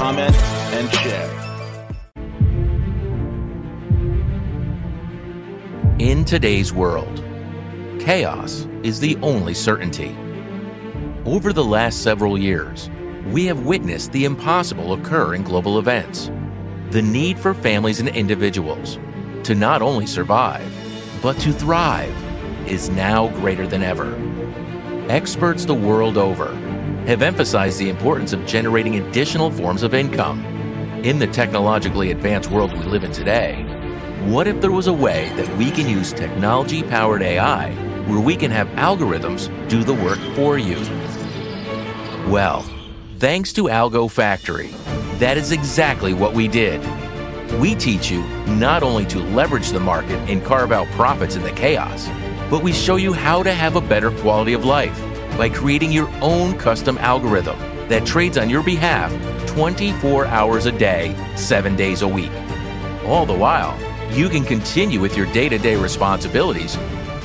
comment, and share. In today's world, chaos is the only certainty. Over the last several years, we have witnessed the impossible occur in global events. The need for families and individuals to not only survive, but to thrive is now greater than ever. Experts the world over have emphasized the importance of generating additional forms of income. In the technologically advanced world we live in today, what if there was a way that we can use technology powered AI where we can have algorithms do the work for you? Well, thanks to Algo Factory, that is exactly what we did. We teach you not only to leverage the market and carve out profits in the chaos, but we show you how to have a better quality of life by creating your own custom algorithm that trades on your behalf 24 hours a day, 7 days a week. All the while, you can continue with your day to day responsibilities,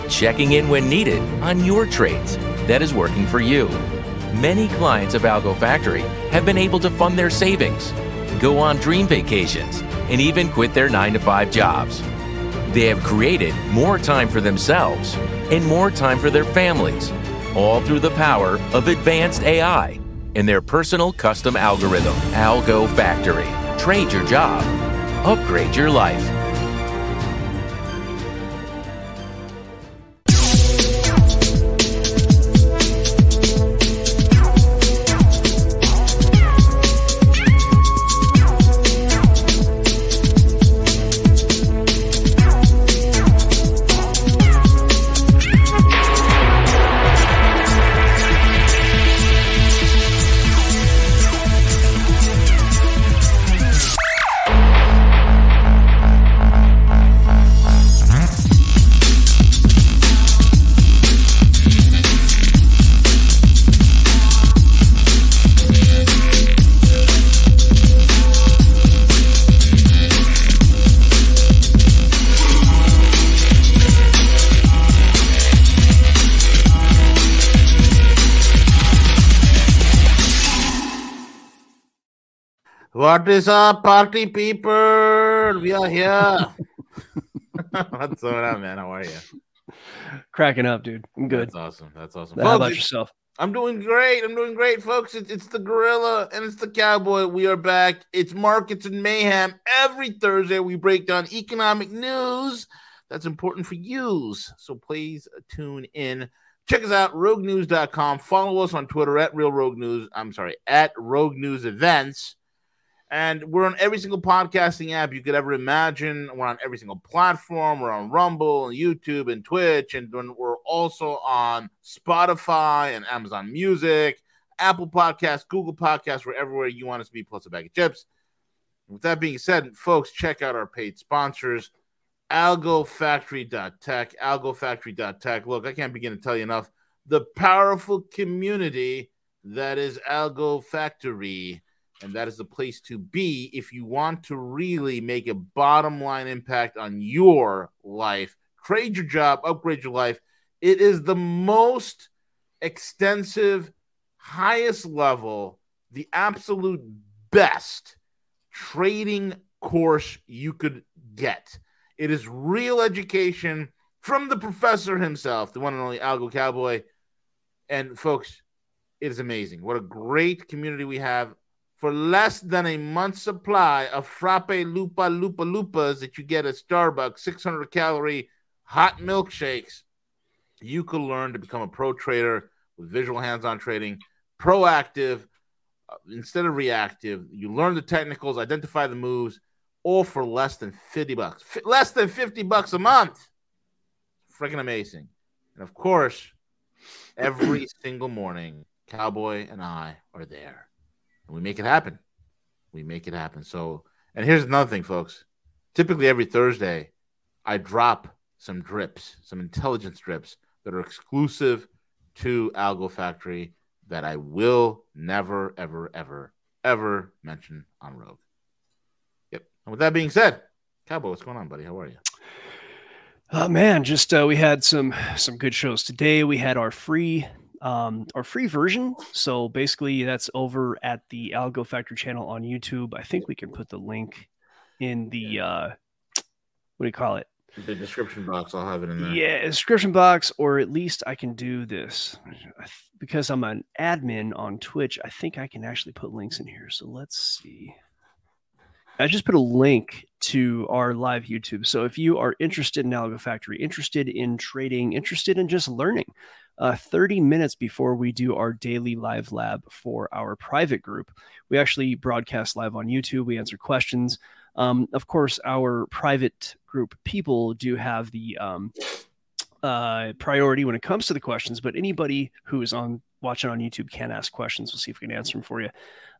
checking in when needed on your trades that is working for you. Many clients of Algo Factory have been able to fund their savings, go on dream vacations, and even quit their 9 to 5 jobs. They have created more time for themselves and more time for their families, all through the power of advanced AI and their personal custom algorithm, Algo Factory. Trade your job, upgrade your life. What is up, party people? We are here. What's going on, man? How are you? Cracking up, dude. I'm good. That's awesome. That's awesome. How about yourself? I'm doing great. I'm doing great, folks. It's, it's the gorilla and it's the cowboy. We are back. It's markets and mayhem. Every Thursday, we break down economic news that's important for yous. So please tune in. Check us out, roguenews.com. Follow us on Twitter at Real Rogue News. I'm sorry, at Rogue News Events. And we're on every single podcasting app you could ever imagine. We're on every single platform. We're on Rumble and YouTube and Twitch. And we're also on Spotify and Amazon Music, Apple Podcasts, Google Podcasts. We're everywhere you want us to be, plus a bag of chips. With that being said, folks, check out our paid sponsors, algofactory.tech, algofactory.tech. Look, I can't begin to tell you enough the powerful community that is Algo Factory. And that is the place to be if you want to really make a bottom line impact on your life. Trade your job, upgrade your life. It is the most extensive, highest level, the absolute best trading course you could get. It is real education from the professor himself, the one and only Algo Cowboy. And folks, it is amazing. What a great community we have for less than a month's supply of frappe lupa lupa lupas that you get at Starbucks, 600 calorie hot milkshakes. You could learn to become a pro trader with visual hands on trading, proactive uh, instead of reactive. You learn the technicals, identify the moves, all for less than 50 bucks. F- less than 50 bucks a month. Freaking amazing. And of course, every single morning, Cowboy and I are there. And we make it happen. we make it happen. So, and here's another thing, folks. Typically, every Thursday, I drop some drips, some intelligence drips that are exclusive to Algo Factory that I will never, ever, ever, ever mention on Rogue. Yep. And with that being said, Cowboy, what's going on, buddy? How are you? Oh man, just uh, we had some some good shows today. We had our free um, our free version. So basically, that's over at the Algo Factory channel on YouTube. I think we can put the link in the uh, what do you call it? The description box. I'll have it in there. Yeah, description box, or at least I can do this because I'm an admin on Twitch. I think I can actually put links in here. So let's see. I just put a link to our live YouTube. So if you are interested in Algo Factory, interested in trading, interested in just learning, uh, 30 minutes before we do our daily live lab for our private group, we actually broadcast live on YouTube. We answer questions. Um, of course, our private group people do have the um, uh, priority when it comes to the questions, but anybody who is on watching on YouTube can ask questions. We'll see if we can answer them for you.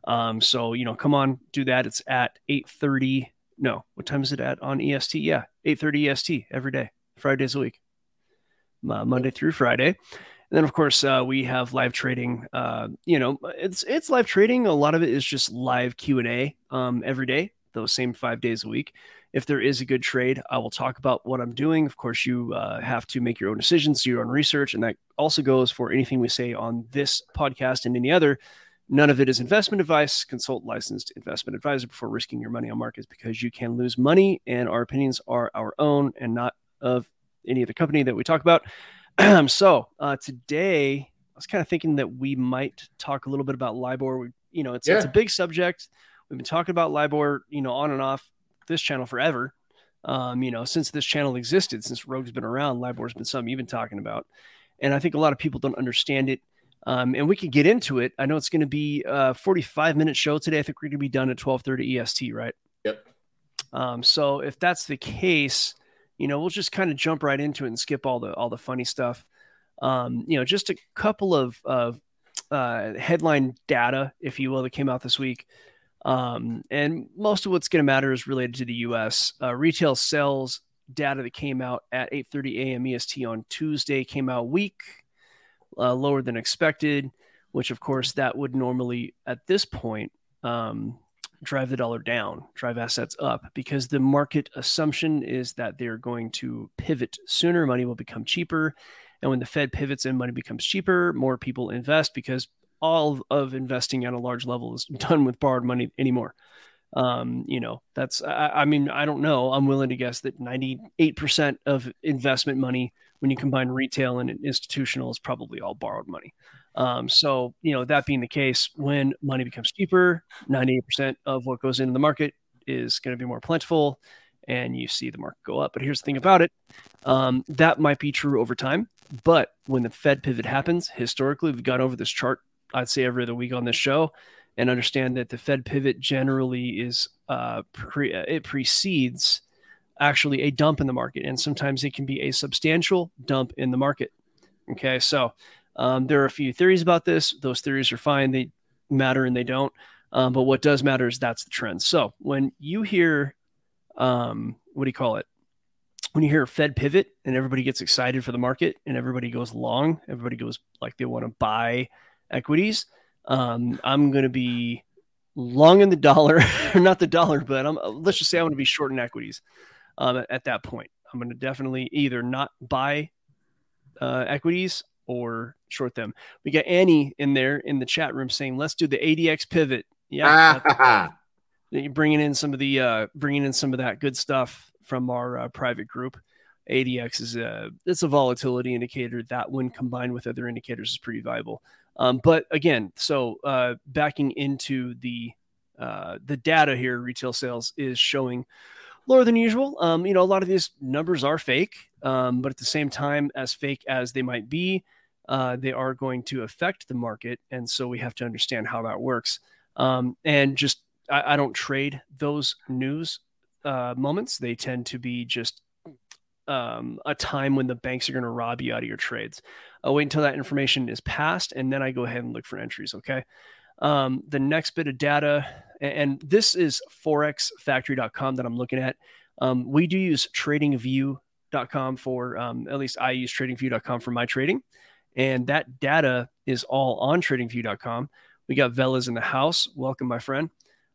Um, so you know, come on, do that. It's at eight thirty. No, what time is it at on EST? Yeah, eight thirty EST every day, five days a week, Monday through Friday. And then of course uh, we have live trading. Uh, you know, it's it's live trading. A lot of it is just live Q and A um, every day, those same five days a week. If there is a good trade, I will talk about what I'm doing. Of course, you uh, have to make your own decisions, do your own research, and that also goes for anything we say on this podcast and any other None of it is investment advice. Consult licensed investment advisor before risking your money on markets because you can lose money, and our opinions are our own and not of any other company that we talk about. so uh, today, I was kind of thinking that we might talk a little bit about LIBOR. We, you know, it's, yeah. it's a big subject. We've been talking about LIBOR, you know, on and off this channel forever. Um, you know, since this channel existed, since Rogue's been around, LIBOR's been something you've been talking about. And I think a lot of people don't understand it. Um, and we could get into it. I know it's going to be a 45 minute show today. I think we're going to be done at 12:30 EST, right? Yep. Um, so if that's the case, you know, we'll just kind of jump right into it and skip all the all the funny stuff. Um, you know, just a couple of of uh, headline data, if you will, that came out this week. Um, and most of what's going to matter is related to the U.S. Uh, retail sales data that came out at 8:30 a.m. EST on Tuesday came out weak uh, lower than expected, which of course that would normally at this point um, drive the dollar down, drive assets up, because the market assumption is that they're going to pivot sooner. Money will become cheaper. And when the Fed pivots and money becomes cheaper, more people invest because all of investing at a large level is done with borrowed money anymore. Um, you know, that's, I, I mean, I don't know. I'm willing to guess that 98% of investment money when you combine retail and institutional is probably all borrowed money. Um, so, you know, that being the case, when money becomes cheaper, 98% of what goes into the market is going to be more plentiful and you see the market go up. But here's the thing about it um, that might be true over time. But when the Fed pivot happens, historically, we've gone over this chart, I'd say every other week on this show, and understand that the Fed pivot generally is uh, pre- it precedes actually a dump in the market, and sometimes it can be a substantial dump in the market. Okay, so um, there are a few theories about this. Those theories are fine; they matter and they don't. Um, but what does matter is that's the trend. So when you hear, um, what do you call it? When you hear Fed pivot and everybody gets excited for the market and everybody goes long, everybody goes like they want to buy equities. Um, I'm going to be long in the dollar, not the dollar, but I'm, let's just say I'm going to be short in equities um, at, that point. I'm going to definitely either not buy uh, equities or short them. We got Annie in there in the chat room saying, "Let's do the ADX pivot." Yeah, you're bringing in some of the uh, bringing in some of that good stuff from our uh, private group. ADX is a it's a volatility indicator that, when combined with other indicators, is pretty valuable. Um, but again, so uh, backing into the uh, the data here, retail sales is showing lower than usual. Um, you know, a lot of these numbers are fake, um, but at the same time, as fake as they might be, uh, they are going to affect the market, and so we have to understand how that works. Um, and just, I, I, don't trade those news uh, moments. They tend to be just um, a time when the banks are going to rob you out of your trades. I'll wait until that information is passed, and then I go ahead and look for entries. Okay. Um, the next bit of data and this is forexfactory.com that I'm looking at. Um, we do use tradingview.com for, um, at least I use tradingview.com for my trading. And that data is all on tradingview.com. We got Velas in the house. Welcome, my friend.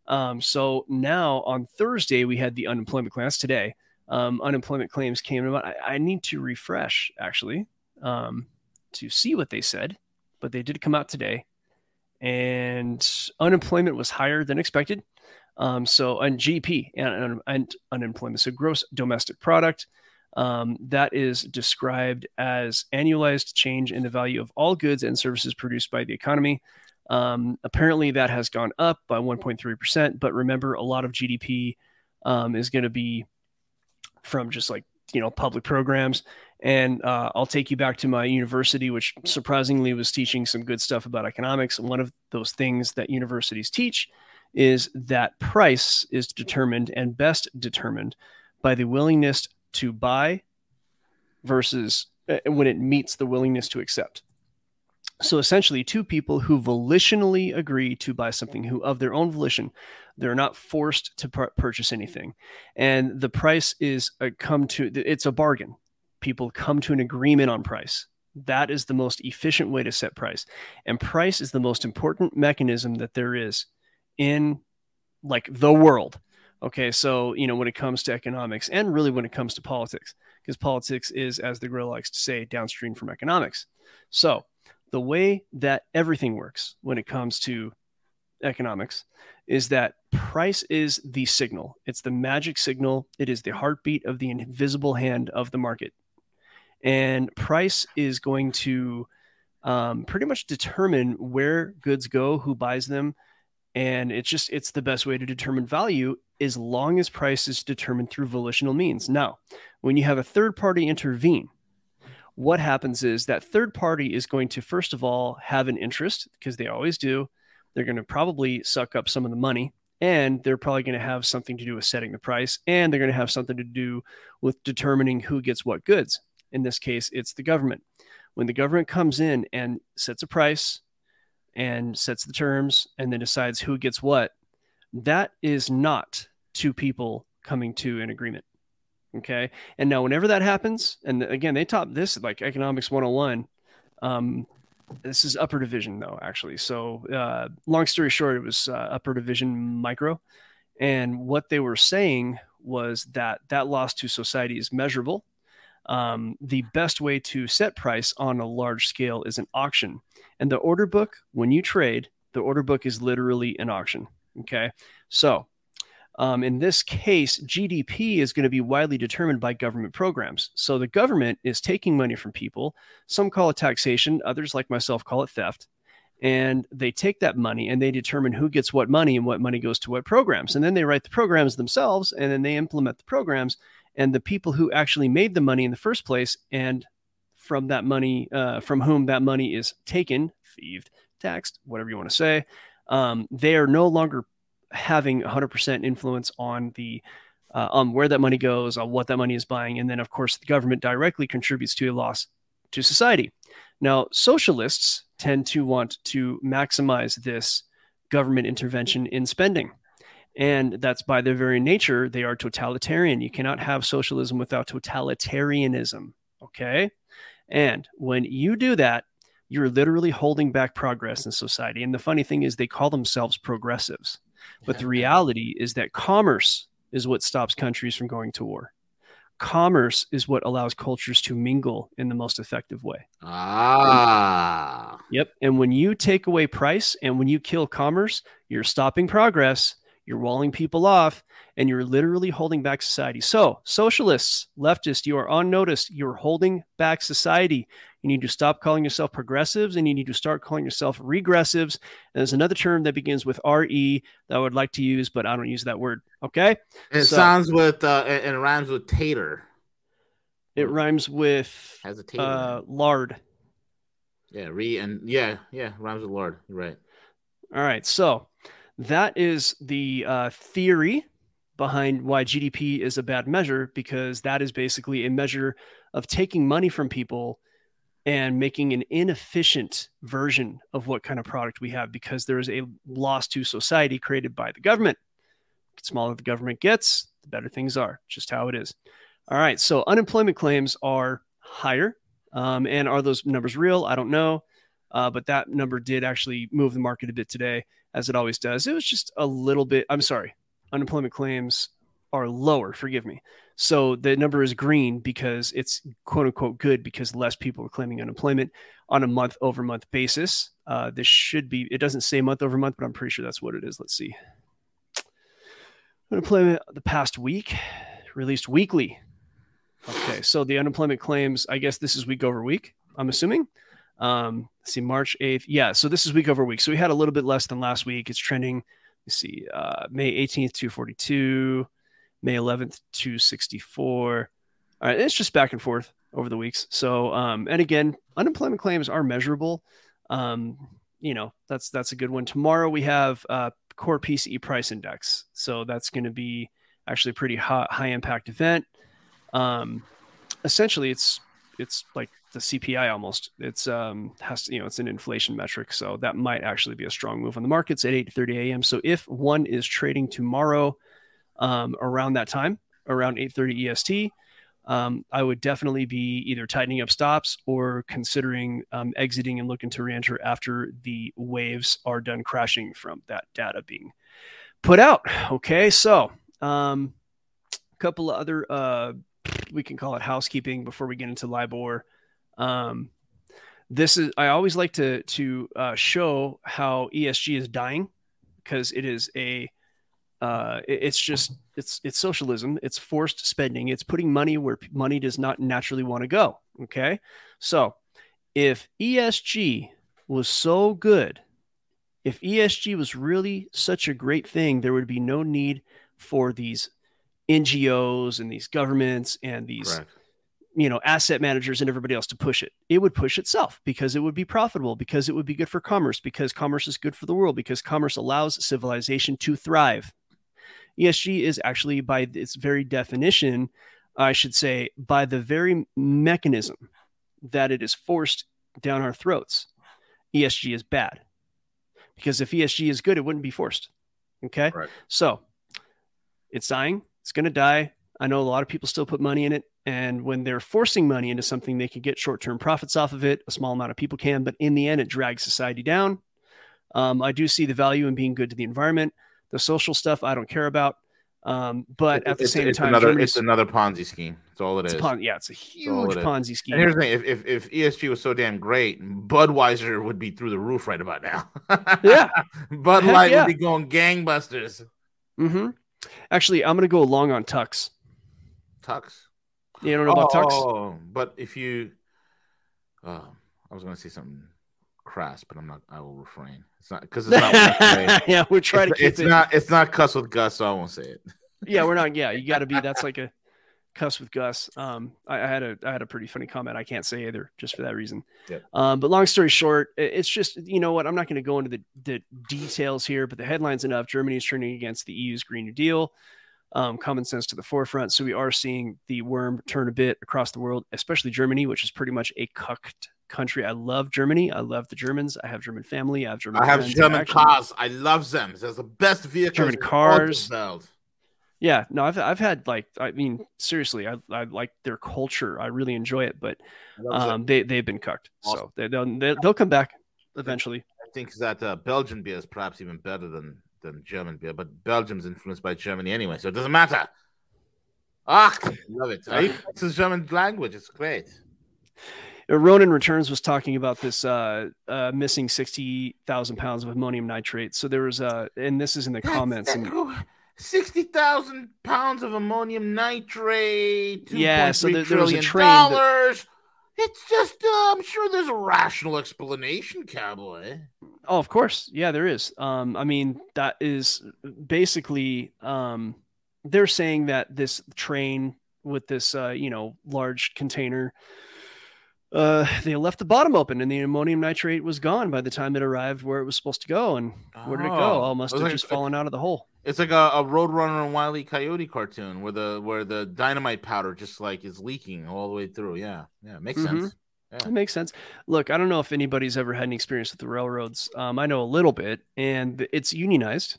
Um, so now on Thursday, we had the unemployment class today. Um, unemployment claims came about. I, I, need to refresh actually um, to see what they said, but they did come out today. And unemployment was higher than expected. Um, so, and GDP and, and, unemployment, so gross domestic product, um, that is described as annualized change in the value of all goods and services produced by the economy. Um, apparently, that has gone up by 1.3%. But remember, a lot of GDP um, is going to be from just like, you know, public programs. And uh, I'll take you back to my university, which surprisingly was teaching some good stuff about economics. One of those things that universities teach is that price is determined and best determined by the willingness to buy versus uh, when it meets the willingness to accept. So essentially, two people who volitionally agree to buy something, who of their own volition, they're not forced to purchase anything, and the price is a come to it's a bargain. People come to an agreement on price. That is the most efficient way to set price, and price is the most important mechanism that there is in like the world. Okay, so you know when it comes to economics, and really when it comes to politics, because politics is, as the grill likes to say, downstream from economics. So the way that everything works when it comes to economics is that price is the signal. It's the magic signal. It is the heartbeat of the invisible hand of the market. And price is going to um, pretty much determine where goods go, who buys them. And it's just, it's the best way to determine value as long as price is determined through volitional means. Now, when you have a third party intervene, what happens is that third party is going to, first of all, have an interest because they always do. They're going to probably suck up some of the money and they're probably going to have something to do with setting the price and they're going to have something to do with determining who gets what goods. In this case, it's the government. When the government comes in and sets a price and sets the terms and then decides who gets what, that is not two people coming to an agreement. Okay. And now, whenever that happens, and again, they taught this like economics 101. Um, this is upper division, though, actually. So, uh, long story short, it was uh, upper division micro. And what they were saying was that that loss to society is measurable. Um, the best way to set price on a large scale is an auction. And the order book, when you trade, the order book is literally an auction. Okay. So, um, in this case, GDP is going to be widely determined by government programs. So the government is taking money from people. Some call it taxation, others, like myself, call it theft. And they take that money and they determine who gets what money and what money goes to what programs. And then they write the programs themselves and then they implement the programs. And the people who actually made the money in the first place and from that money, uh, from whom that money is taken, thieved, taxed, whatever you want to say, um, they are no longer having 100% influence on the uh, on where that money goes, on what that money is buying, and then of course the government directly contributes to a loss to society. Now, socialists tend to want to maximize this government intervention in spending. And that's by their very nature, they are totalitarian. You cannot have socialism without totalitarianism. Okay. And when you do that, you're literally holding back progress in society. And the funny thing is, they call themselves progressives. But the reality is that commerce is what stops countries from going to war. Commerce is what allows cultures to mingle in the most effective way. Ah. Yep. And when you take away price and when you kill commerce, you're stopping progress, you're walling people off, and you're literally holding back society. So, socialists, leftists, you are on notice. You're holding back society. You need to stop calling yourself progressives and you need to start calling yourself regressives. And there's another term that begins with RE that I would like to use, but I don't use that word. Okay. It so, sounds with, uh, and it rhymes with tater. It rhymes with Has a tater. Uh, lard. Yeah. Re and yeah, yeah, rhymes with lard. You're right. All right. So that is the uh, theory behind why GDP is a bad measure because that is basically a measure of taking money from people and making an inefficient version of what kind of product we have because there is a loss to society created by the government. The smaller the government gets, the better things are. Just how it is. All right. So unemployment claims are higher. Um, and are those numbers real? I don't know. Uh, but that number did actually move the market a bit today, as it always does. It was just a little bit. I'm sorry. Unemployment claims are lower. Forgive me. So the number is green because it's quote unquote good because less people are claiming unemployment on a month over month basis. Uh, this should be, it doesn't say month over month, but I'm pretty sure that's what it is. Let's see. Unemployment the past week released weekly. Okay. So the unemployment claims, I guess this is week over week, I'm assuming. Um, see, March 8th. Yeah. So this is week over week. So we had a little bit less than last week. It's trending. Let's see, uh, May 18th, 242. May 11th, 264. All right, it's just back and forth over the weeks. So, um, and again, unemployment claims are measurable. Um, you know, that's that's a good one. Tomorrow we have uh, core PCE price index, so that's going to be actually a pretty high, high impact event. Um, essentially, it's it's like the CPI almost. It's um has to, you know it's an inflation metric, so that might actually be a strong move on the markets at 8:30 a.m. So if one is trading tomorrow um, around that time, around 8:30 EST. Um, I would definitely be either tightening up stops or considering um, exiting and looking to reenter after the waves are done crashing from that data being put out. Okay, so um, a couple of other uh, we can call it housekeeping before we get into LIBOR. Um, this is I always like to to uh, show how ESG is dying because it is a uh, it's just it's it's socialism. It's forced spending. It's putting money where money does not naturally want to go. Okay, so if ESG was so good, if ESG was really such a great thing, there would be no need for these NGOs and these governments and these Correct. you know asset managers and everybody else to push it. It would push itself because it would be profitable, because it would be good for commerce, because commerce is good for the world, because commerce allows civilization to thrive. ESG is actually, by its very definition, I should say, by the very mechanism that it is forced down our throats, ESG is bad. Because if ESG is good, it wouldn't be forced. Okay. Right. So it's dying. It's going to die. I know a lot of people still put money in it. And when they're forcing money into something, they can get short term profits off of it. A small amount of people can, but in the end, it drags society down. Um, I do see the value in being good to the environment. The social stuff I don't care about. Um, but at the it's, same it's time, another, it's another Ponzi scheme. That's all it is. Pon- yeah, it's a huge Ponzi scheme. And here's the thing: if, if, if ESG was so damn great, Budweiser would be through the roof right about now. yeah, Bud Light yeah. would be going gangbusters. Mm-hmm. Actually, I'm gonna go along on Tux. Tux. You don't know about oh, Tux? but if you, oh, I was gonna say something crass, but I'm not. I will refrain. It's not because it's not. yeah, we're trying it's, to keep it's it. not. It's not cuss with Gus, so I won't say it. yeah, we're not. Yeah, you got to be. That's like a cuss with Gus. Um, I, I, had a I had a pretty funny comment. I can't say either, just for that reason. Yep. Um, but long story short, it's just you know what I'm not going to go into the the details here, but the headlines enough. Germany is turning against the EU's Green New Deal. Um, common sense to the forefront. So we are seeing the worm turn a bit across the world, especially Germany, which is pretty much a cucked country. I love Germany. I love the Germans. I have German family. I have German. I have German cars. I love them. They're the best vehicles. German cars. Yeah, no, I've I've had like I mean seriously, I I like their culture. I really enjoy it, but um, they they've been cucked, awesome. so they, they'll they'll come back eventually. I think that uh, Belgian beer is perhaps even better than than German beer, but Belgium's influenced by Germany anyway, so it doesn't matter. Ah, love it. I the German language. It's great. Uh, Ronin Returns was talking about this uh, uh, missing sixty thousand pounds of ammonium nitrate. So there was uh, and this is in the comments. And, sixty thousand pounds of ammonium nitrate. Yeah, so there, there was a train. Dollars. That... It's just, uh, I'm sure there's a rational explanation, cowboy. Oh, of course, yeah, there is. Um, I mean, that is basically, um, they're saying that this train with this, uh, you know, large container uh, they left the bottom open and the ammonium nitrate was gone by the time it arrived where it was supposed to go. And where did it go? Oh, must have like, just fallen out of the hole. It's like a, a Roadrunner and Wiley Coyote cartoon where the where the dynamite powder just like is leaking all the way through. Yeah, yeah, makes mm-hmm. sense. Yeah. That makes sense. Look, I don't know if anybody's ever had any experience with the railroads. Um, I know a little bit, and it's unionized,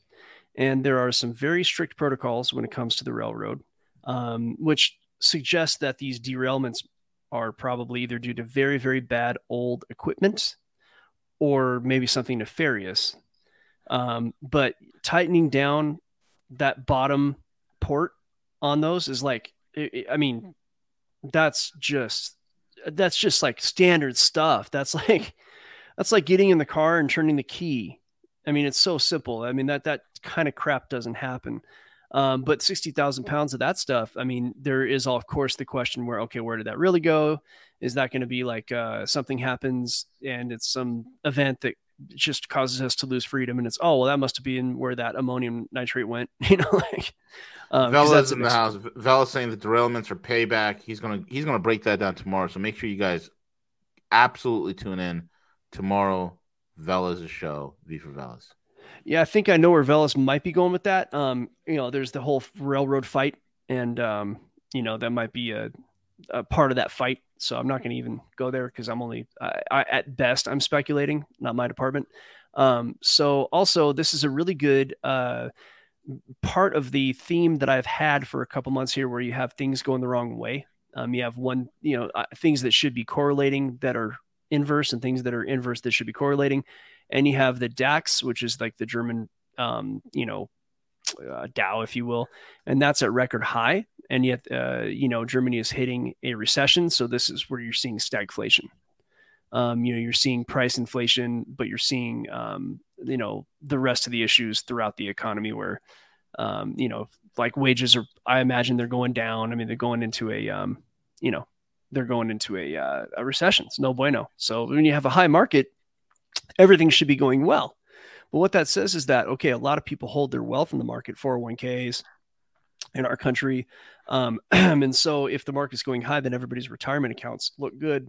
and there are some very strict protocols when it comes to the railroad, um, which suggests that these derailments are probably either due to very, very bad old equipment or maybe something nefarious. Um, but tightening down that bottom port on those is like, I mean, that's just that's just like standard stuff. That's like that's like getting in the car and turning the key. I mean, it's so simple. I mean that that kind of crap doesn't happen. Um, but sixty thousand pounds of that stuff. I mean, there is of course the question where okay, where did that really go? Is that going to be like uh, something happens and it's some event that just causes us to lose freedom and it's oh well that must have been where that ammonium nitrate went you know like um, Vela's in the house. Vela's saying the derailments are payback. He's gonna he's gonna break that down tomorrow. So make sure you guys absolutely tune in tomorrow. Vela's a show. V for Velas. Yeah, I think I know where Velas might be going with that. Um, you know, there's the whole railroad fight, and um, you know that might be a, a part of that fight. So I'm not going to even go there because I'm only, I, I, at best, I'm speculating, not my department. Um, so also, this is a really good uh, part of the theme that I've had for a couple months here, where you have things going the wrong way. Um, you have one, you know, uh, things that should be correlating that are inverse, and things that are inverse that should be correlating and you have the DAX, which is like the German, um, you know, uh, Dow, if you will, and that's at record high. And yet, uh, you know, Germany is hitting a recession, so this is where you're seeing stagflation. Um, you know, you're seeing price inflation, but you're seeing, um, you know, the rest of the issues throughout the economy where, um, you know, like wages are. I imagine they're going down. I mean, they're going into a, um, you know, they're going into a, uh, a recession. It's no bueno. So when you have a high market, everything should be going well. But what that says is that, okay, a lot of people hold their wealth in the market, 401ks in our country. Um, and so if the market's going high, then everybody's retirement accounts look good.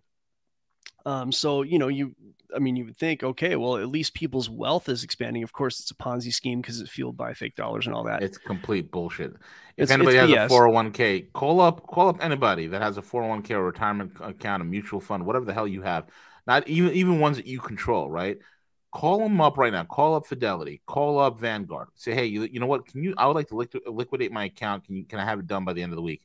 Um, so, you know, you, I mean, you would think, okay, well, at least people's wealth is expanding. Of course, it's a Ponzi scheme because it's fueled by fake dollars and all that. It's complete bullshit. It's- If anybody it's has BS. a 401k, call up call up anybody that has a 401k or retirement account, a mutual fund, whatever the hell you have. Not even even ones that you control, right? Call them up right now. Call up Fidelity. Call up Vanguard. Say, hey, you, you know what? Can you? I would like to liquidate my account. Can you? Can I have it done by the end of the week?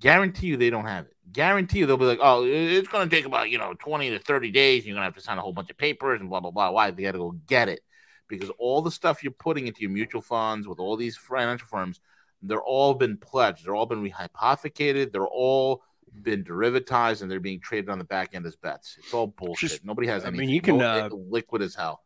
Guarantee you they don't have it. Guarantee you they'll be like, oh, it's going to take about you know twenty to thirty days. You're going to have to sign a whole bunch of papers and blah blah blah. Why? They got to go get it because all the stuff you're putting into your mutual funds with all these financial firms, they're all been pledged. They're all been rehypothecated. They're all been derivatized and they're being traded on the back end as bets. It's all bullshit. Just- Nobody has I mean, you can, No- uh, liquid as hell.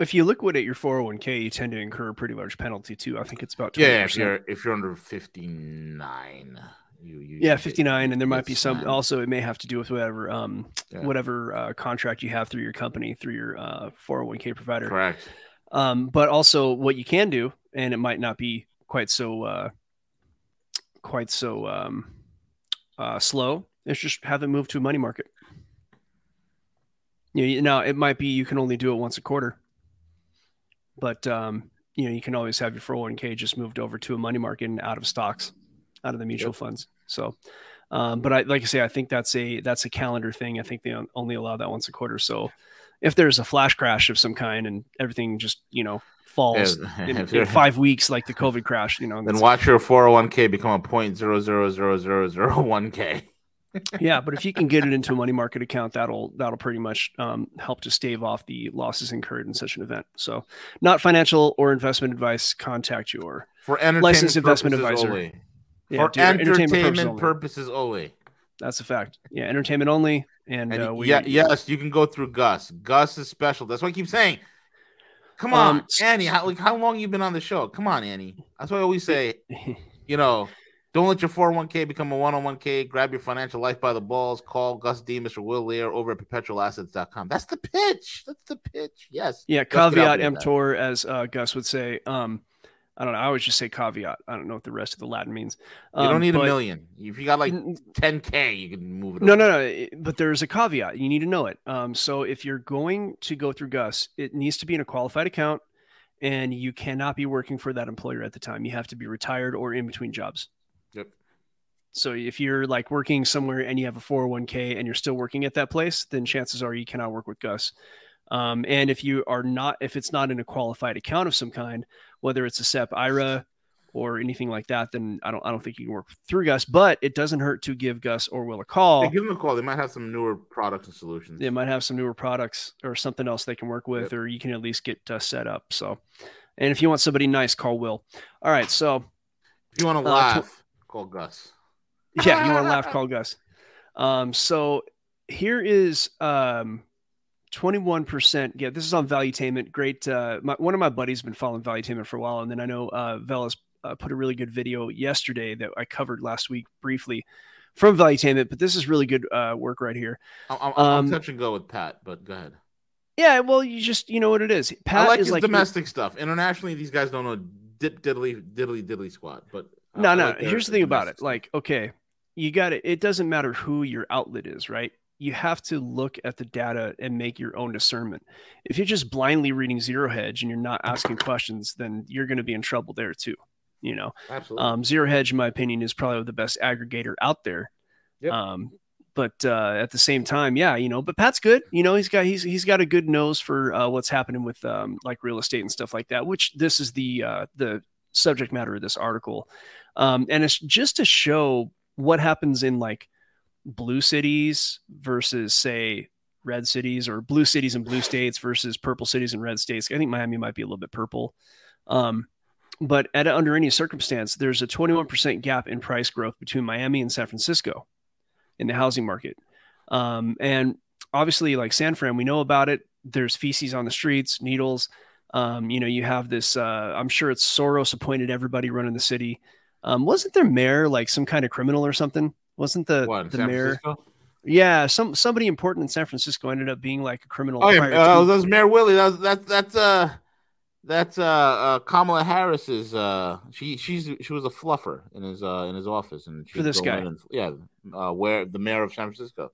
if you liquidate your 401k, you tend to incur a pretty large penalty too. I think it's about 20%. Yeah, if you're if you're under fifty nine, you, you yeah 59 and there might be some also it may have to do with whatever um Yeah. whatever uh, contract you have through your company through your uh 401k provider correct. um but also what you can do and it might not be quite so uh quite so um uh slow is just have it move to a money market you know, now it might be you can only do it once a quarter but um you know you can always have your 401k just moved over to a money market and out of stocks out of the mutual funds so um, but I like I say, I think that's a that's a calendar thing. I think they only allow that once a quarter. So if there's a flash crash of some kind and everything just you know falls Yeah, in, in five weeks, like the COVID crash, you know, Then watch your four hundred one k become a point zero zero zero zero zero one k. yeah. But if you can get it into a money market account, that'll that'll pretty much um, help to stave off the losses incurred in such an event. So not financial or investment advice. Contact your For entertainment Licensed investment purposes advisor. only. yeah, For entertainment purposes entertainment only. purposes only. That's a fact. Yeah, entertainment only. And, And uh, we, yeah, yes, you can go through Gus. Gus is special. That's what I keep saying. Come on, Um, Annie. How like how long you been on the show? Come on, Annie. That's why I always say, you know, don't let your 401k become a one-on-one-k. Grab your financial life by the balls. Call Gus Demas or Will Lear over at perpetualassets.com. That's the pitch. That's the pitch. Yes. Yeah, Let's get out caveat there emptor, as uh, Gus would say. Um, I don't know. I always just say caveat. I don't know what the rest of the Latin means. You Um, don't need a million. If you got like 10k, you can move it. No, over. no, no. But there's a caveat. You need to know it. Um, so if you're going to go through Gus, it needs to be in a qualified account, and you cannot be working for that employer at the time. You have to be retired or in between jobs. Yep. So if you're like working somewhere and you have a 401k and you're still working at that place, then chances are you cannot work with Gus. Um, and if you are not, if it's not in a qualified account of some kind, whether it's a SEP IRA or anything like that, then I don't, I don't think you can work through Gus. But it doesn't hurt to give Gus or Will a call. Hey, give them a call. They might have some newer products and solutions. They might have some newer products or something else they can work with, Yep. or you can at least get uh, set up. So, and if you want somebody nice, call Will. All right, so If you want to Uh, laugh, call Gus. yeah, you want to laugh, call Gus. Um, so here is um, 21%. Yeah, this is on Valuetainment. Great. Uh, my, one of my buddies has been following Valuetainment for a while. And then I know uh, Velas uh, put a really good video yesterday that I covered last week briefly from Valuetainment. But this is really good uh, work right here. I'm, I'm, I'm Um, touch and go with Pat, but go ahead. Yeah, well, you just, you know what it is. Pat I like is his like domestic stuff. Internationally, these guys don't know dip diddly diddly diddly squat. But no no like here's the thing about it stuff. like okay you got it it doesn't matter who your outlet is right you have to look at the data and make your own discernment if you're just blindly reading zero hedge and you're not asking questions then you're going to be in trouble there too you know absolutely. um, zero hedge in my opinion is probably the best aggregator out there Yep. um, but uh, at the same time yeah you know but pat's good you know he's got he's he's got a good nose for uh, what's happening with um, like real estate and stuff like that which this is the uh, the subject matter of this article um, and it's just to show what happens in like blue cities versus say red cities or blue cities and blue states versus purple cities and red states. I think miami might be a little bit purple. Um, but at under any circumstance there's a 21% gap in price growth between miami and san francisco in the housing market. Um, and obviously like san fran we know about it. There's feces on the streets needles. Um, you know you have this uh, i'm sure it's soros appointed everybody running the city. Um, wasn't their mayor like some kind of criminal or something wasn't the what, the San mayor Francisco? yeah some somebody important in san francisco ended up being like a criminal Oh, yeah, uh, that was Mayor Willie. That was, that's that's uh that's uh, uh Kamala Harris's uh she she's she was a fluffer in his uh in his office and For this guy. and- yeah uh where the mayor of San Francisco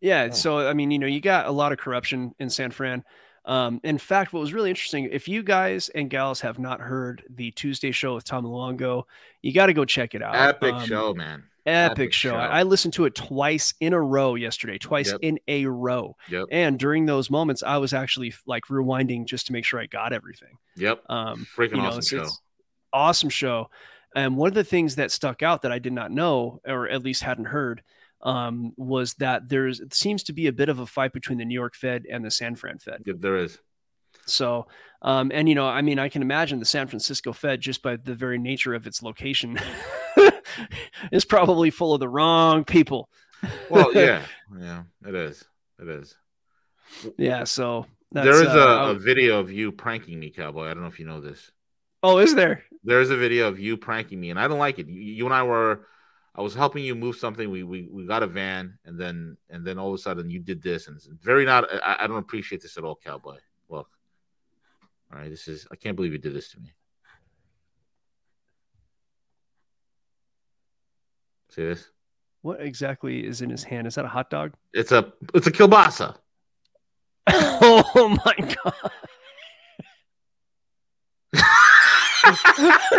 Yeah, Yeah. So I mean, you know, you got a lot of corruption in San Fran. Um, in fact, what was really interesting, if you guys and gals have not heard the Tuesday show with Tom Luongo, you got to go check it out. epic Um, show man Epic, Epic show. show. I, listened to it twice in a row yesterday, twice Yep. in a row. yep And during those moments, I was actually like rewinding just to make sure I got everything. yep Um, freaking you know, awesome it's, show it's awesome show. And one of the things that stuck out that I did not know, or at least hadn't heard, um, was that there's it seems to be a bit of a fight between the New York Fed and the San Fran Fed. Yep, there is So, um, and you know, I mean, I can imagine the San Francisco Fed just by the very nature of its location is probably full of the wrong people. well yeah yeah it is it is Yeah. So that's, there is uh, a, I- a video of you pranking me cowboy I don't know if you know this oh, is there? There's a video of you pranking me, and I don't like it. You, you and I were, I was helping you move something. We, we we got a van, and then and then all of a sudden you did this, and it's very not. I, I don't appreciate this at all, cowboy. Look, all right, this is. I can't believe you did this to me. See this? What exactly is in his hand? Is that a hot dog? It's a it's a kielbasa. oh my god.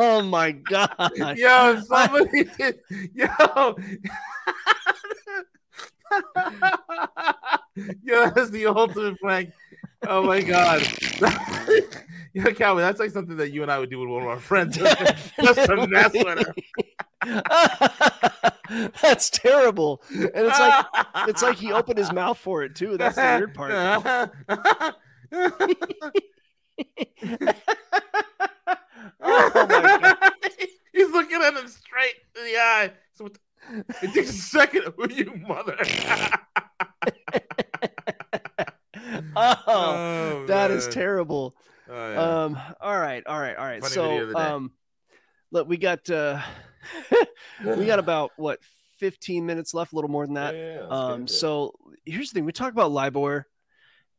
Oh my god. Yo, somebody did. Yo. Yo, that's the ultimate prank. Oh my god. Yo, Calvin, that's like something that you and I would do with one of our friends. Just to mess with him. That's terrible. And it's like it's like he opened his mouth for it too. That's the weird part. Oh my god. He's looking at him straight in the eye. So it takes a second. You mother? Oh, that is man. terrible. Oh, yeah. Um all right, all right, all right. Funny so um look, we got uh we got about what 15 minutes left, a little more than that. Yeah, yeah, yeah, let's get Um, so here's the thing: we talk about LIBOR,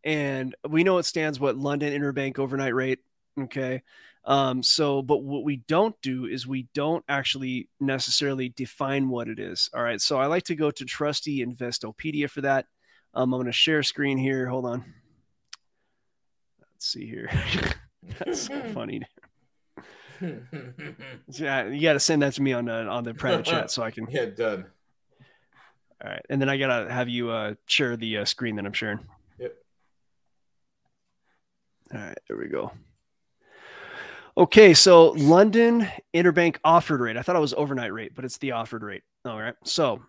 and we know it stands what London interbank overnight rate. Okay. Um, so, but what we don't do is we don't actually necessarily define what it is. All right. So I like to go to trusty Investopedia for that. Um, I'm going to share screen here. Hold on. Let's see here. That's so funny. yeah, you got to send that to me on the on the private chat so I can. Yeah, done. All right, and then I gotta have you uh, share the uh, screen that I'm sharing. Yep. All right, there we go. Okay, so London interbank offered rate. I thought it was overnight rate, but it's the offered rate. All right, so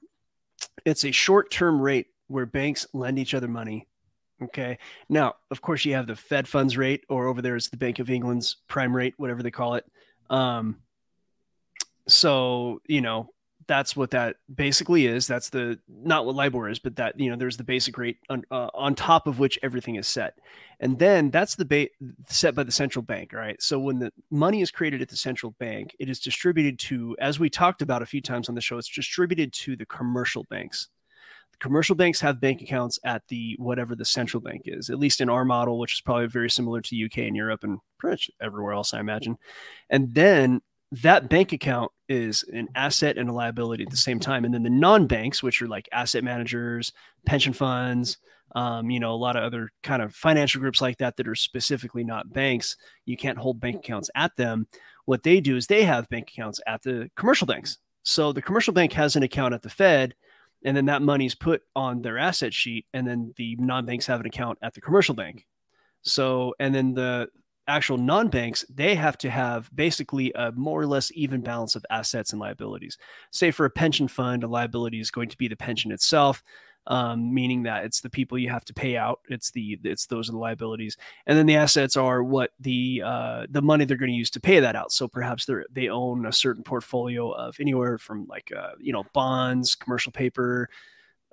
it's a short-term rate where banks lend each other money. Okay, now of course you have the Fed funds rate, or over there is the Bank of England's prime rate, whatever they call it. Um, so you know that's what that basically is. That's the not what LIBOR is, but that you know there's the basic rate on, uh, on top of which everything is set, and then that's the set by the central bank. Right. So when the money is created at the central bank, it is distributed to, as we talked about a few times on the show, it's distributed to the commercial banks. Commercial banks have bank accounts at the whatever the central bank is, at least in our model, which is probably very similar to UK and Europe and pretty much everywhere else, I imagine. And then that bank account is an asset and a liability at the same time. And then the non banks, which are like asset managers, pension funds, um, you know, a lot of other kind of financial groups like that that are specifically not banks, you can't hold bank accounts at them. What they do is they have bank accounts at the commercial banks. So the commercial bank has an account at the Fed, and then that money is put on their asset sheet, and then the non banks have an account at the commercial bank. So, and then the actual non-banks they have to have basically a more or less even balance of assets and liabilities say for a pension fund a liability is going to be the pension itself um, meaning that it's the people you have to pay out. It's the it's those are the liabilities. And then the assets are what the uh, the money they're going to use to pay that out. So perhaps they they own a certain portfolio of anywhere from like uh, you know bonds commercial paper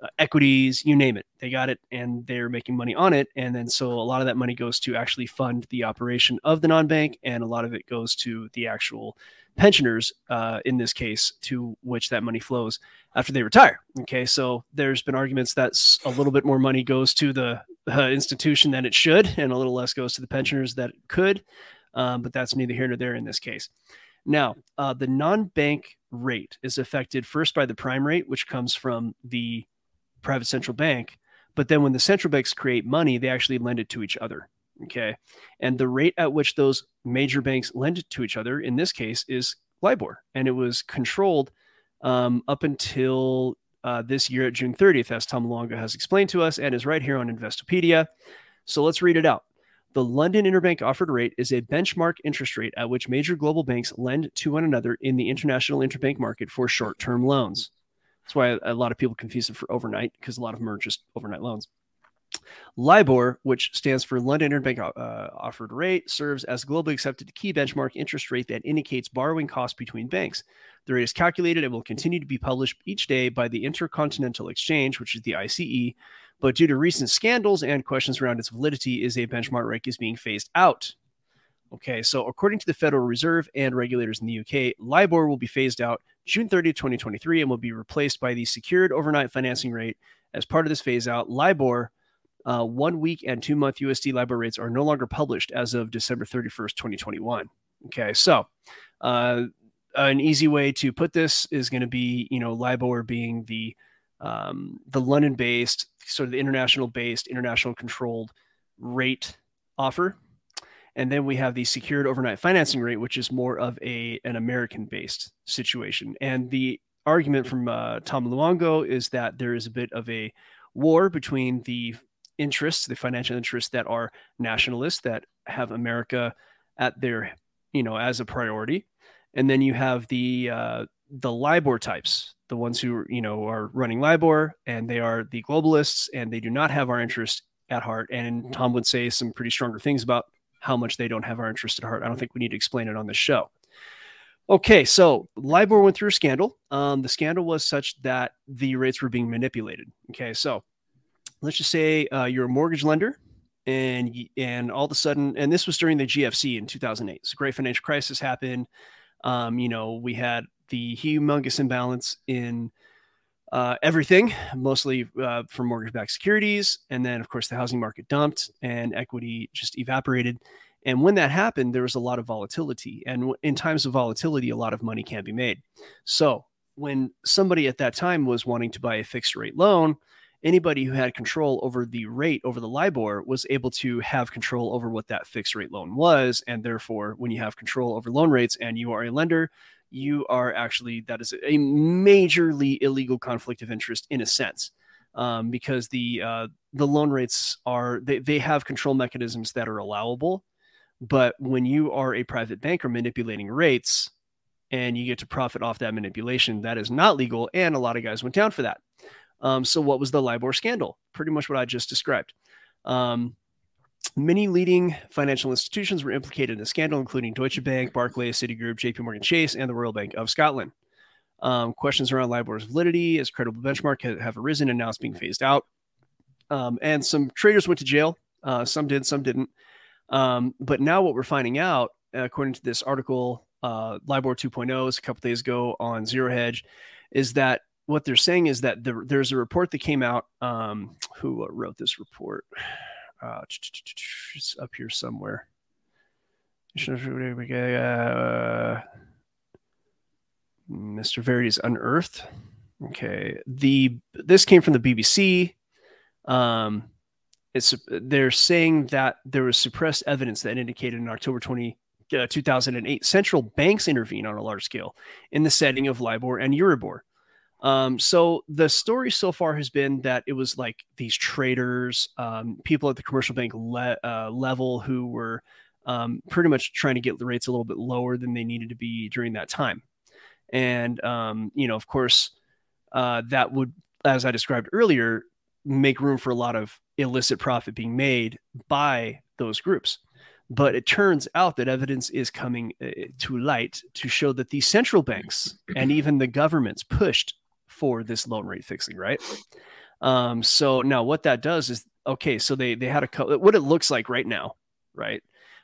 uh, equities, you name it. They got it and they're making money on it. And then so a lot of that money goes to actually fund the operation of the non bank, and a lot of it goes to the actual pensioners, uh, in this case, to which that money flows after they retire. Okay. So there's been arguments that a little bit more money goes to the uh, institution than it should, and a little less goes to the pensioners that it could. Um, but that's neither here nor there in this case. Now, uh, the non bank rate is affected first by the prime rate, which comes from the private central bank. But then when the central banks create money, they actually lend it to each other. Okay. And the rate at which those major banks lend it to each other in this case is LIBOR. And it was controlled um, up until uh, this year at June 30th, as Tom Luongo has explained to us and is right here on Investopedia. So let's read it out. The London Interbank Offered Rate is a benchmark interest rate at which major global banks lend to one another in the international interbank market for short term loans. That's why a lot of people confuse it for overnight because a lot of them are just overnight loans. LIBOR, which stands for London Interbank uh, Offered Rate, serves as globally accepted key benchmark interest rate that indicates borrowing costs between banks. The rate is calculated and will continue to be published each day by the Intercontinental Exchange, which is the ICE, but due to recent scandals and questions around its validity, is a benchmark rate is being phased out. Okay, so according to the Federal Reserve and regulators in the UK, LIBOR will be phased out June 30, 2023, and will be replaced by the secured overnight financing rate. As part of this phase out, LIBOR, uh, one week and two month USD LIBOR rates are no longer published as of December 31st, 2021. Okay, so uh, an easy way to put this is going to be, you know, LIBOR being the um, the London based, sort of the international based, international controlled rate offer and then we have the secured overnight financing rate, which is more of a an American based situation. And the argument from uh, Tom Luongo is that there is a bit of a war between the interests, the financial interests that are nationalists that have America at their, you know, as a priority, and then you have the uh, the LIBOR types, the ones who you know are running LIBOR, and they are the globalists, and they do not have our interest at heart. And Tom would say some pretty stronger things about how much they don't have our interest at heart. I don't think we need to explain it on this show. Okay, so LIBOR went through a scandal. Um, the scandal was such that the rates were being manipulated. Okay, so let's just say uh, you're a mortgage lender, and and all of a sudden, and this was during the GFC in 2008. So, great financial crisis happened. Um, you know, we had the humongous imbalance in uh, everything, mostly uh, for mortgage backed securities. And then, of course, the housing market dumped and equity just evaporated. And when that happened, there was a lot of volatility. And in times of volatility, a lot of money can be made. So when somebody at that time was wanting to buy a fixed rate loan, anybody who had control over the rate over the LIBOR was able to have control over what that fixed rate loan was. And therefore, when you have control over loan rates and you are a lender, you are actually, that is a majorly illegal conflict of interest in a sense. Um, because the uh, the loan rates are they, they have control mechanisms that are allowable, but when you are a private banker manipulating rates and you get to profit off that manipulation, that is not legal, and a lot of guys went down for that. Um, so, what was the LIBOR scandal? Pretty much what I just described. Um, many leading financial institutions were implicated in the scandal, including Deutsche Bank, Barclays, Citigroup, JP Morgan Chase, and the Royal Bank of Scotland. Um, questions around LIBOR's validity as credible benchmark have, arisen and now it's being phased out. Um, and some traders went to jail. Uh, some did, some didn't. Um, but now what we're finding out, according to this article, uh, LIBOR 2.0 a couple days ago on Zero Hedge, is that what they're saying is that the, there's a report that came out. Um, who wrote this report? Uh, up here somewhere. Uh, Mr. Verity's unearthed. Okay, the this came from the BBC. Um, it's they're saying that there was suppressed evidence that indicated in October 20, uh, 2008 central banks intervened on a large scale in the setting of LIBOR and Euribor. Um, so the story so far has been that it was like these traders, um, people at the commercial bank le- uh, level who were um, pretty much trying to get the rates a little bit lower than they needed to be during that time. And, um, you know, of course, uh, that would, as I described earlier, make room for a lot of illicit profit being made by those groups. But it turns out that evidence is coming uh, to light to show that the central banks and even the governments pushed for this loan rate fixing, right? Um, so now what that does is okay, so they they had a what it looks like right now, right?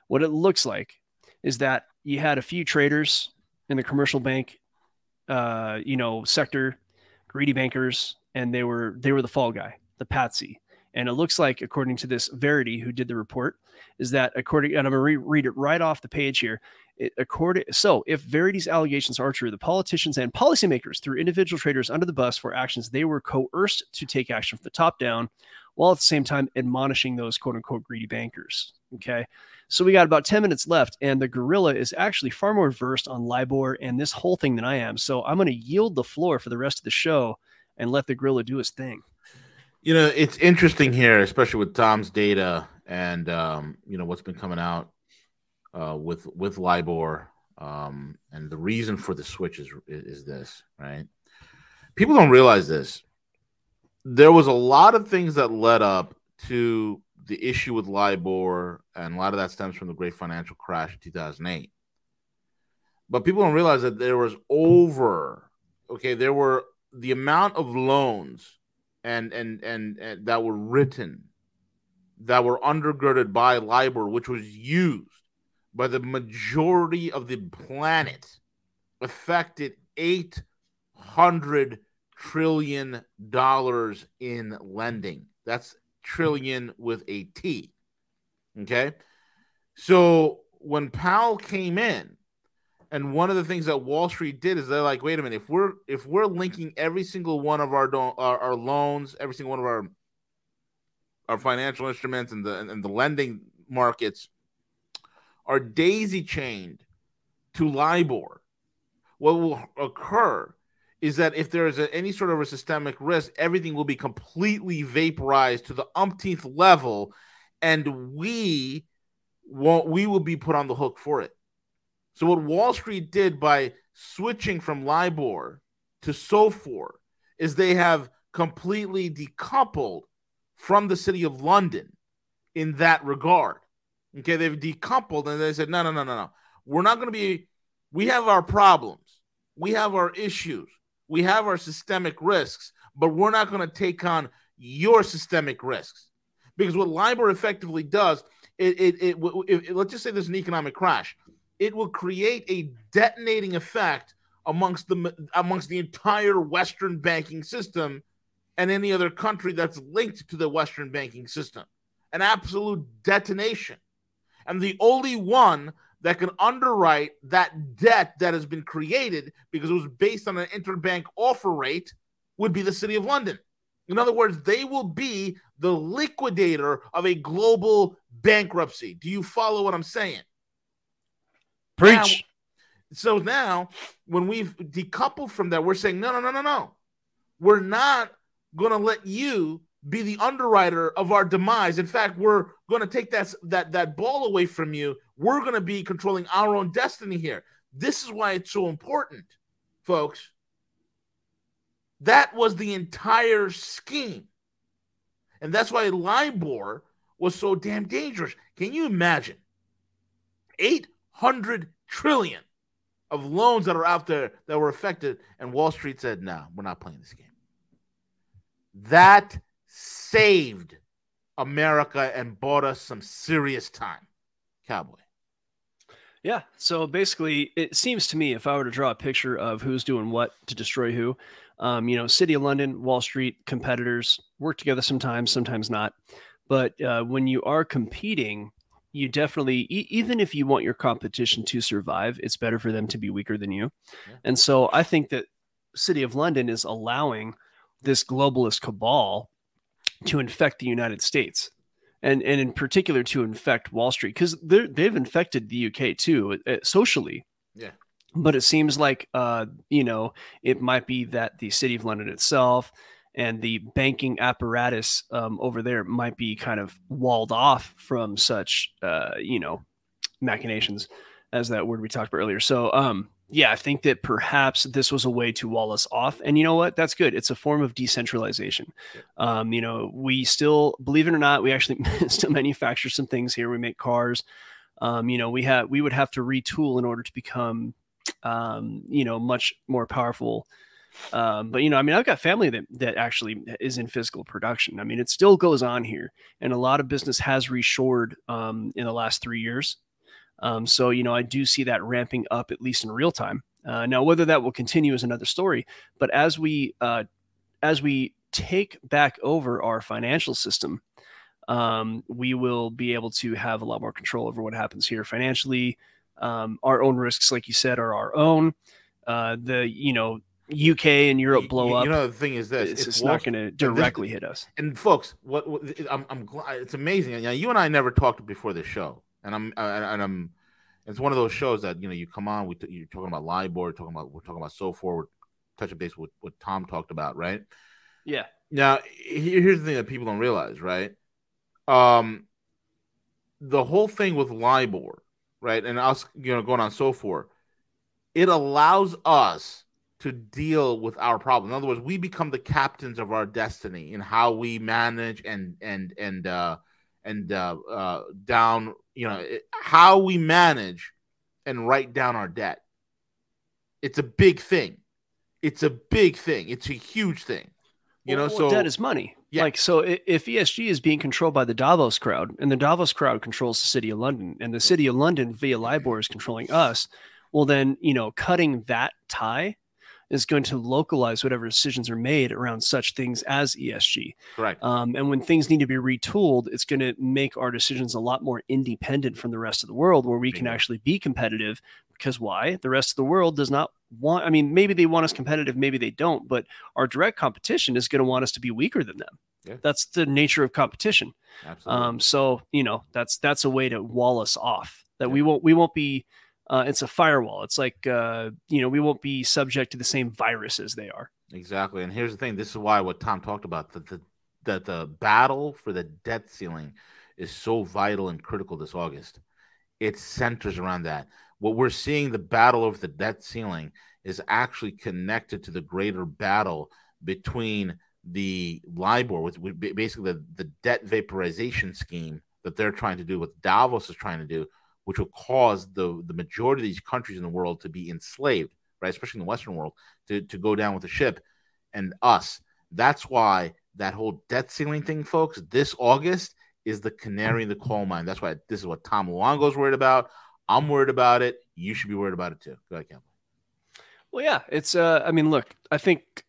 What it looks like is that you had a few traders in the commercial bank, uh, you know, sector, greedy bankers, and they were they were the fall guy, the patsy. And it looks like, according to this Verity, who did the report, is that according, and I'm going to re- read it right off the page here. It, according, so if Verity's allegations are true, the politicians and policymakers threw individual traders under the bus for actions they were coerced to take action from the top down, while at the same time admonishing those quote unquote greedy bankers. Okay. So we got about 10 minutes left, and the gorilla is actually far more versed on LIBOR and this whole thing than I am. So I'm going to yield the floor for the rest of the show and let the gorilla do his thing. You know, it's interesting here, especially with Tom's data and um, you know what's been coming out uh, with with LIBOR, um, and the reason for the switch is is this, right? People don't realize this. There was a lot of things that led up to the issue with LIBOR, and a lot of that stems from the great financial crash in 2008. But people don't realize that there was over, okay, there were the amount of loans and and and, and that were written that were undergirded by LIBOR, which was used by the majority of the planet, affected eight hundred trillion dollars in lending. That's trillion with a T. Okay. So when Powell came in, and one of the things that Wall Street did is they're like, wait a minute, if we're if we're linking every single one of our our, our loans, every single one of our our financial instruments and the and the lending markets are daisy chained to LIBOR, what will occur is that if there is a, any sort of a systemic risk, everything will be completely vaporized to the umpteenth level, and we won't we will be put on the hook for it. So what Wall Street did by switching from LIBOR to SOFR is they have completely decoupled from the city of London in that regard. Okay, they've decoupled and they said, no, no, no, no, no. We're not going to be, we have our problems, we have our issues, we have our systemic risks, but we're not going to take on your systemic risks. Because what LIBOR effectively does, it, it, it, it, let's just say there's an economic crash it will create a detonating effect amongst the amongst the entire Western banking system and any other country that's linked to the Western banking system. An absolute detonation. And the only one that can underwrite that debt that has been created because it was based on an interbank offer rate would be the City of London. In other words, they will be the liquidator of a global bankruptcy. Do you follow what I'm saying? Preach. Now, so now, when we've decoupled from that, we're saying, no, no, no, no, no. We're not going to let you be the underwriter of our demise. In fact, we're going to take that, that, that ball away from you. We're going to be controlling our own destiny here. This is why it's so important, folks. That was the entire scheme. And that's why LIBOR was so damn dangerous. Can you imagine? 800 trillion of loans that are out there that were affected, and Wall Street said, no, we're not playing this game. That saved America and bought us some serious time. Cowboy. Yeah. So basically, it seems to me if I were to draw a picture of who's doing what to destroy who, um, you know, City of London, Wall Street, competitors work together sometimes, sometimes not. But uh, when you are competing, you definitely, e- even if you want your competition to survive, it's better for them to be weaker than you. Yeah. And so I think that City of London is allowing this globalist cabal to infect the United States. And, and in particular to infect Wall Street because they've infected the UK too uh, socially. Yeah but it seems like uh, you know it might be that the city of london itself and the banking apparatus um, over there might be kind of walled off from such uh, you know machinations as that word we talked about earlier. So um, yeah i think that perhaps this was a way to wall us off. And you know what? That's good. It's a form of decentralization. Um, you know we still believe it or not we actually still manufacture some things here. We make cars. Um, you know we have we would have to retool in order to become um, you know, much more powerful. Um, but you know, I mean, I've got family that that actually is in physical production. I mean, it still goes on here, and a lot of business has reshored um, in the last three years. Um, so you know, I do see that ramping up at least in real time. Uh, now, whether that will continue is another story. But as we uh, as we take back over our financial system, um, we will be able to have a lot more control over what happens here financially, um, our own risks, like you said, are our own. Uh, the you know UK and Europe blow you, up. You know the thing is this: it's, it's not going to directly hit us. And folks, what, what I'm, I'm glad it's amazing. Now, you and I never talked before this show, and I'm and I'm. It's one of those shows that you know you come on. We you're talking about LIBOR, talking about we're talking about SOFR, touch a base with what Tom talked about, right? Yeah. Now here's the thing that people don't realize, right? Um, the whole thing with LIBOR right, and us, you know, going on SOFR, it allows us to deal with our problem. In other words, we become the captains of our destiny in how we manage and and and uh, and uh, uh, down, you know, how we manage and write down our debt. It's a big thing. It's a big thing. It's a huge thing. You well, know, so debt is money. Yeah. Like, so if ESG is being controlled by the Davos crowd and the Davos crowd controls the city of London and the city of London via LIBOR is controlling us, well, then, you know, cutting that tie is going to localize whatever decisions are made around such things as ESG. Right. Um, and when things need to be retooled, it's going to make our decisions a lot more independent from the rest of the world where we can actually be competitive. Because why? The rest of the world does not want, I mean, maybe they want us competitive, maybe they don't, but our direct competition is going to want us to be weaker than them. Yeah. That's the nature of competition. Absolutely. Um, so you know that's that's a way to wall us off. That yeah. we won't we won't be. Uh, it's a firewall. It's like uh, you know we won't be subject to the same virus as they are. Exactly. And here's the thing. This is why what Tom talked about that the that the battle for the debt ceiling is so vital and critical this August. It centers around that. What we're seeing the battle over the debt ceiling is actually connected to the greater battle between the LIBOR, with basically the, the debt vaporization scheme that they're trying to do, what Davos is trying to do, which will cause the, the majority of these countries in the world to be enslaved, right? Especially in the Western world, to, to go down with the ship and us. That's why that whole debt ceiling thing, folks, this August is the canary in the coal mine. That's why this is what Tom Luongo's worried about. I'm worried about it. You should be worried about it too. Go ahead, Campbell. Well, yeah, it's. Uh, I mean, look, I think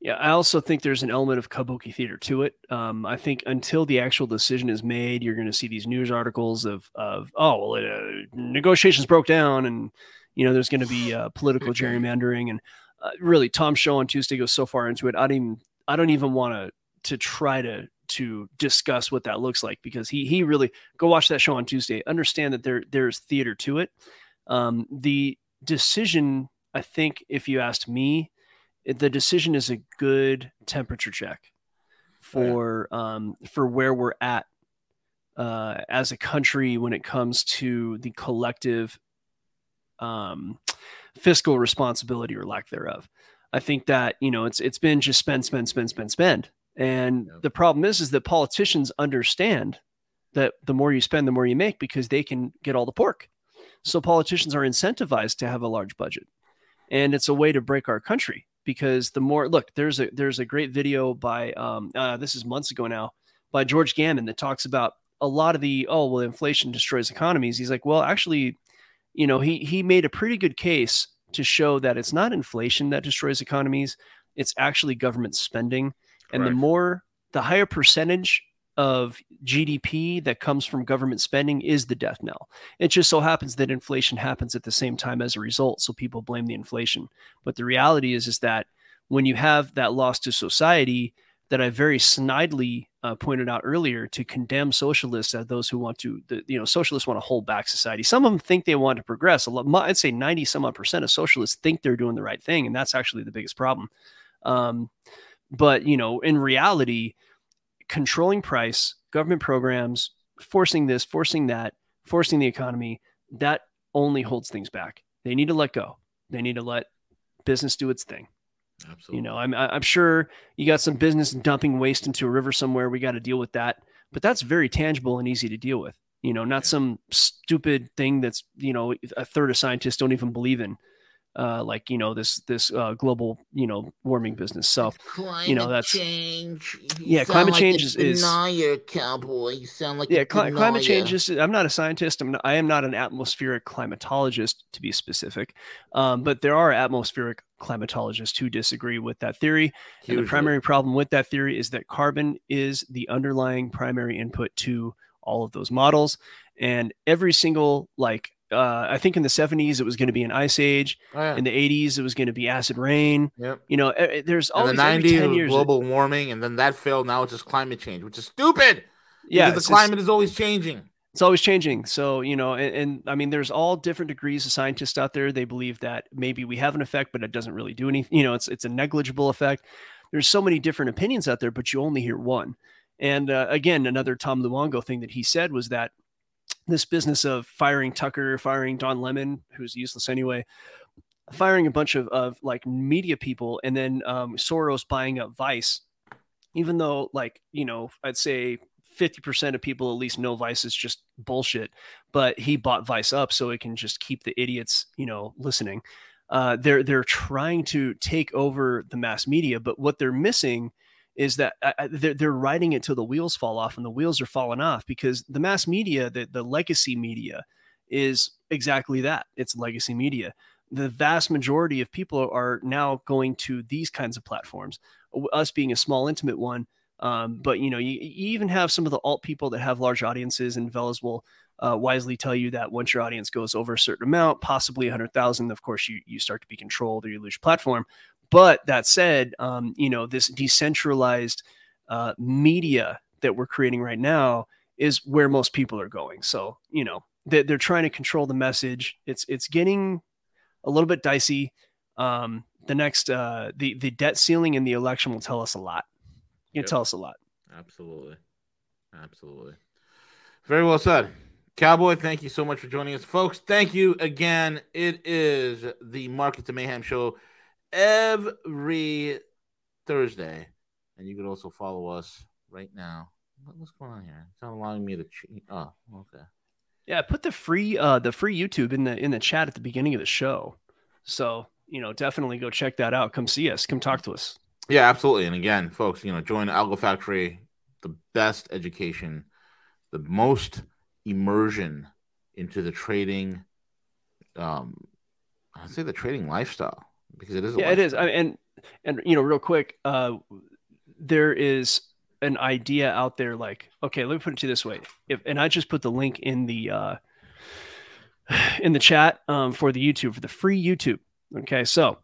yeah, I also think there's an element of kabuki theater to it. Um, I think until the actual decision is made, you're going to see these news articles of of oh well, uh, negotiations broke down, and you know there's going to be uh, political gerrymandering, and uh, really Tom's show on Tuesday goes so far into it. I don't even I don't even want to to try to to discuss what that looks like because he he really go watch that show on Tuesday. Understand that there there's theater to it. Um, the decision, I think, if you asked me, the decision is a good temperature check for oh, yeah. um, for where we're at uh, as a country when it comes to the collective um, fiscal responsibility or lack thereof. I think that you know it's it's been just spend, spend, spend, spend, spend, and yep. the problem is is that politicians understand that the more you spend, the more you make because they can get all the pork. So politicians are incentivized to have a large budget, and it's a way to break our country because the more look there's a there's a great video by um, uh, this is months ago now by George Gammon that talks about a lot of the oh well inflation destroys economies. He's like well actually you know, he he made a pretty good case to show that it's not inflation that destroys economies; it's actually government spending. And the more, the higher percentage of GDP that comes from government spending is the death knell. It just so happens that inflation happens at the same time as a result, so people blame the inflation. But the reality is, is that when you have that loss to society, that I very snidely uh, pointed out earlier to condemn socialists as those who want to, the, you know, socialists want to hold back society. Some of them think they want to progress. A lot, I'd say 90 some odd percent of socialists think they're doing the right thing. And that's actually the biggest problem. Um, but, you know, in reality, controlling price, government programs, forcing this, forcing that, forcing the economy, that only holds things back. They need to let go. They need to let business do its thing. Absolutely. You know, I'm I'm sure you got some business dumping waste into a river somewhere. We got to deal with that, but that's very tangible and easy to deal with. You know, not yeah. some stupid thing that's you know a third of scientists don't even believe in uh, like you know this this uh, global you know warming business. So climate you know that's change. You yeah, climate like change is, is denier cowboy. You sound like yeah, cl- climate change is. I'm not a scientist. I'm not, I am not an atmospheric climatologist to be specific, um, but there are atmospheric climatologists who disagree with that theory. And the primary problem with that theory is that carbon is the underlying primary input to all of those models, and every single like uh, I think in the 70s it was going to be an ice age. Oh, yeah. In the 80s it was going to be acid rain. Yep. You know, there's all in the 90s global warming, and then that failed. Now it's just climate change, which is stupid. Yeah, the climate just, is always changing. It's always changing. So you know, and, and, I mean, there's all different degrees of scientists out there. They believe that maybe we have an effect, but it doesn't really do anything. You know, it's it's a negligible effect. There's so many different opinions out there, but you only hear one. And uh, again, another Tom Luongo thing that he said was that this business of firing Tucker, firing Don Lemon, who's useless anyway, firing a bunch of, of like media people, and then um, Soros buying up Vice, even though like you know I'd say 50% of people at least know Vice is just bullshit, but he bought Vice up so it can just keep the idiots, you know, listening. Uh, they're they're trying to take over the mass media, but what they're missing is that uh, uh, they're, they're riding it till the wheels fall off and the wheels are falling off because the mass media, the, the legacy media, is exactly that. It's legacy media. The vast majority of people are now going to these kinds of platforms. Us being a small, intimate one, um, but you know, you, you, even have some of the alt people that have large audiences, and Velas will uh, wisely tell you that once your audience goes over a certain amount, possibly 100,000, of course, you, you start to be controlled or you lose platform. But that said, um, you know, this decentralized uh, media that we're creating right now is where most people are going. So, you know, they're, they're trying to control the message. It's it's getting a little bit dicey. Um, the next uh, the the debt ceiling in the election will tell us a lot. It yep. tell us a lot. Absolutely, absolutely. Very well said. Cowboy, thank you so much for joining us. Folks, thank you again. It is the Market to Mayhem show every Thursday. And you can also follow us right now. What's going on here? It's not allowing me to. Ch- oh, okay. Yeah, put the free uh the free YouTube in the in the chat at the beginning of the show. So you know, definitely go check that out. Come see us. Come talk to us. Yeah, absolutely. And again, folks, you know, join Algo Factory, the best education, the most immersion into the trading. Um, I'd say the trading lifestyle because it is. yeah, it is. I mean, and and you know, real quick, uh, there is an idea out there. Like, okay, let me put it to this way. If and I just put the link in the uh, in the chat um, for the YouTube for the free YouTube. Okay, so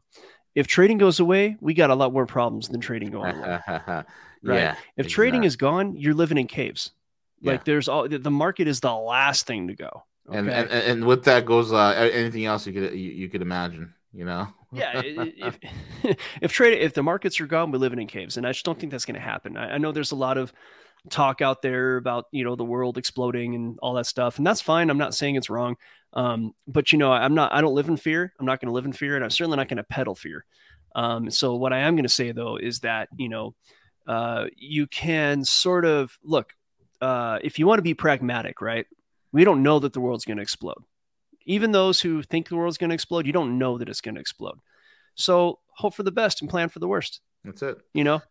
if trading goes away, we got a lot more problems than trading going away. yeah. Right. If trading is gone, you're living in caves. Yeah. Like there's all the market is the last thing to go. and, and and with that goes uh, anything else you could you, you could imagine, you know. yeah, if if trade if the markets are gone, we're living in caves, and I just don't think that's going to happen. I, I know there's a lot of talk out there about you know the world exploding and all that stuff, and that's fine. I'm not saying it's wrong, um, but you know I'm not. I don't live in fear. I'm not going to live in fear, and I'm certainly not going to peddle fear. Um, so what I am going to say though is that you know uh, you can sort of look uh, if you want to be pragmatic, right? We don't know that the world's going to explode. Even those who think the world's going to explode, you don't know that it's going to explode. So hope for the best and plan for the worst. That's it. You know,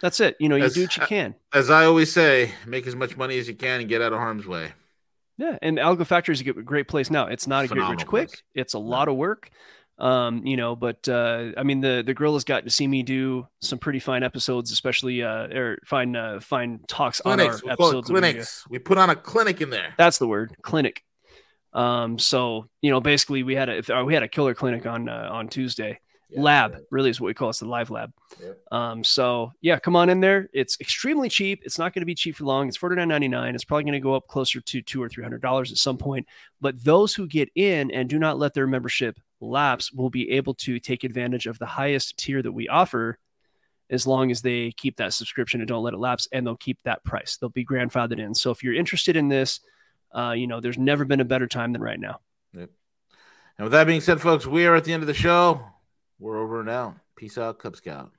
that's it. You know, you As- do what you can. As I always say, make as much money as you can and get out of harm's way. Yeah, and Algo Factory is a great place now. It's not a get rich Phenomenal quick. place. It's a lot of work. Um, you know, but uh, I mean, the the grill has got to see me do some pretty fine episodes, especially uh, or fine uh, fine talks Clinics, on our it episodes. clinics. We put on a clinic in there. That's the word, clinic. Um, so you know, basically, we had a uh, we had a killer clinic on uh, on Tuesday. Yeah, lab yeah. really is what we call it. It's the live lab. Yep. Um, so yeah, come on in there. It's extremely cheap. It's not going to be cheap for long. It's forty nine ninety nine. It's probably going to go up closer to two or three hundred dollars at some point. But those who get in and do not let their membership lapse will be able to take advantage of the highest tier that we offer, as long as they keep that subscription and don't let it lapse, and they'll keep that price. They'll be grandfathered in. So if you're interested in this, uh, you know, there's never been a better time than right now. And with that being said, folks, we are at the end of the show. We're over out. Peace out, Cub Scout.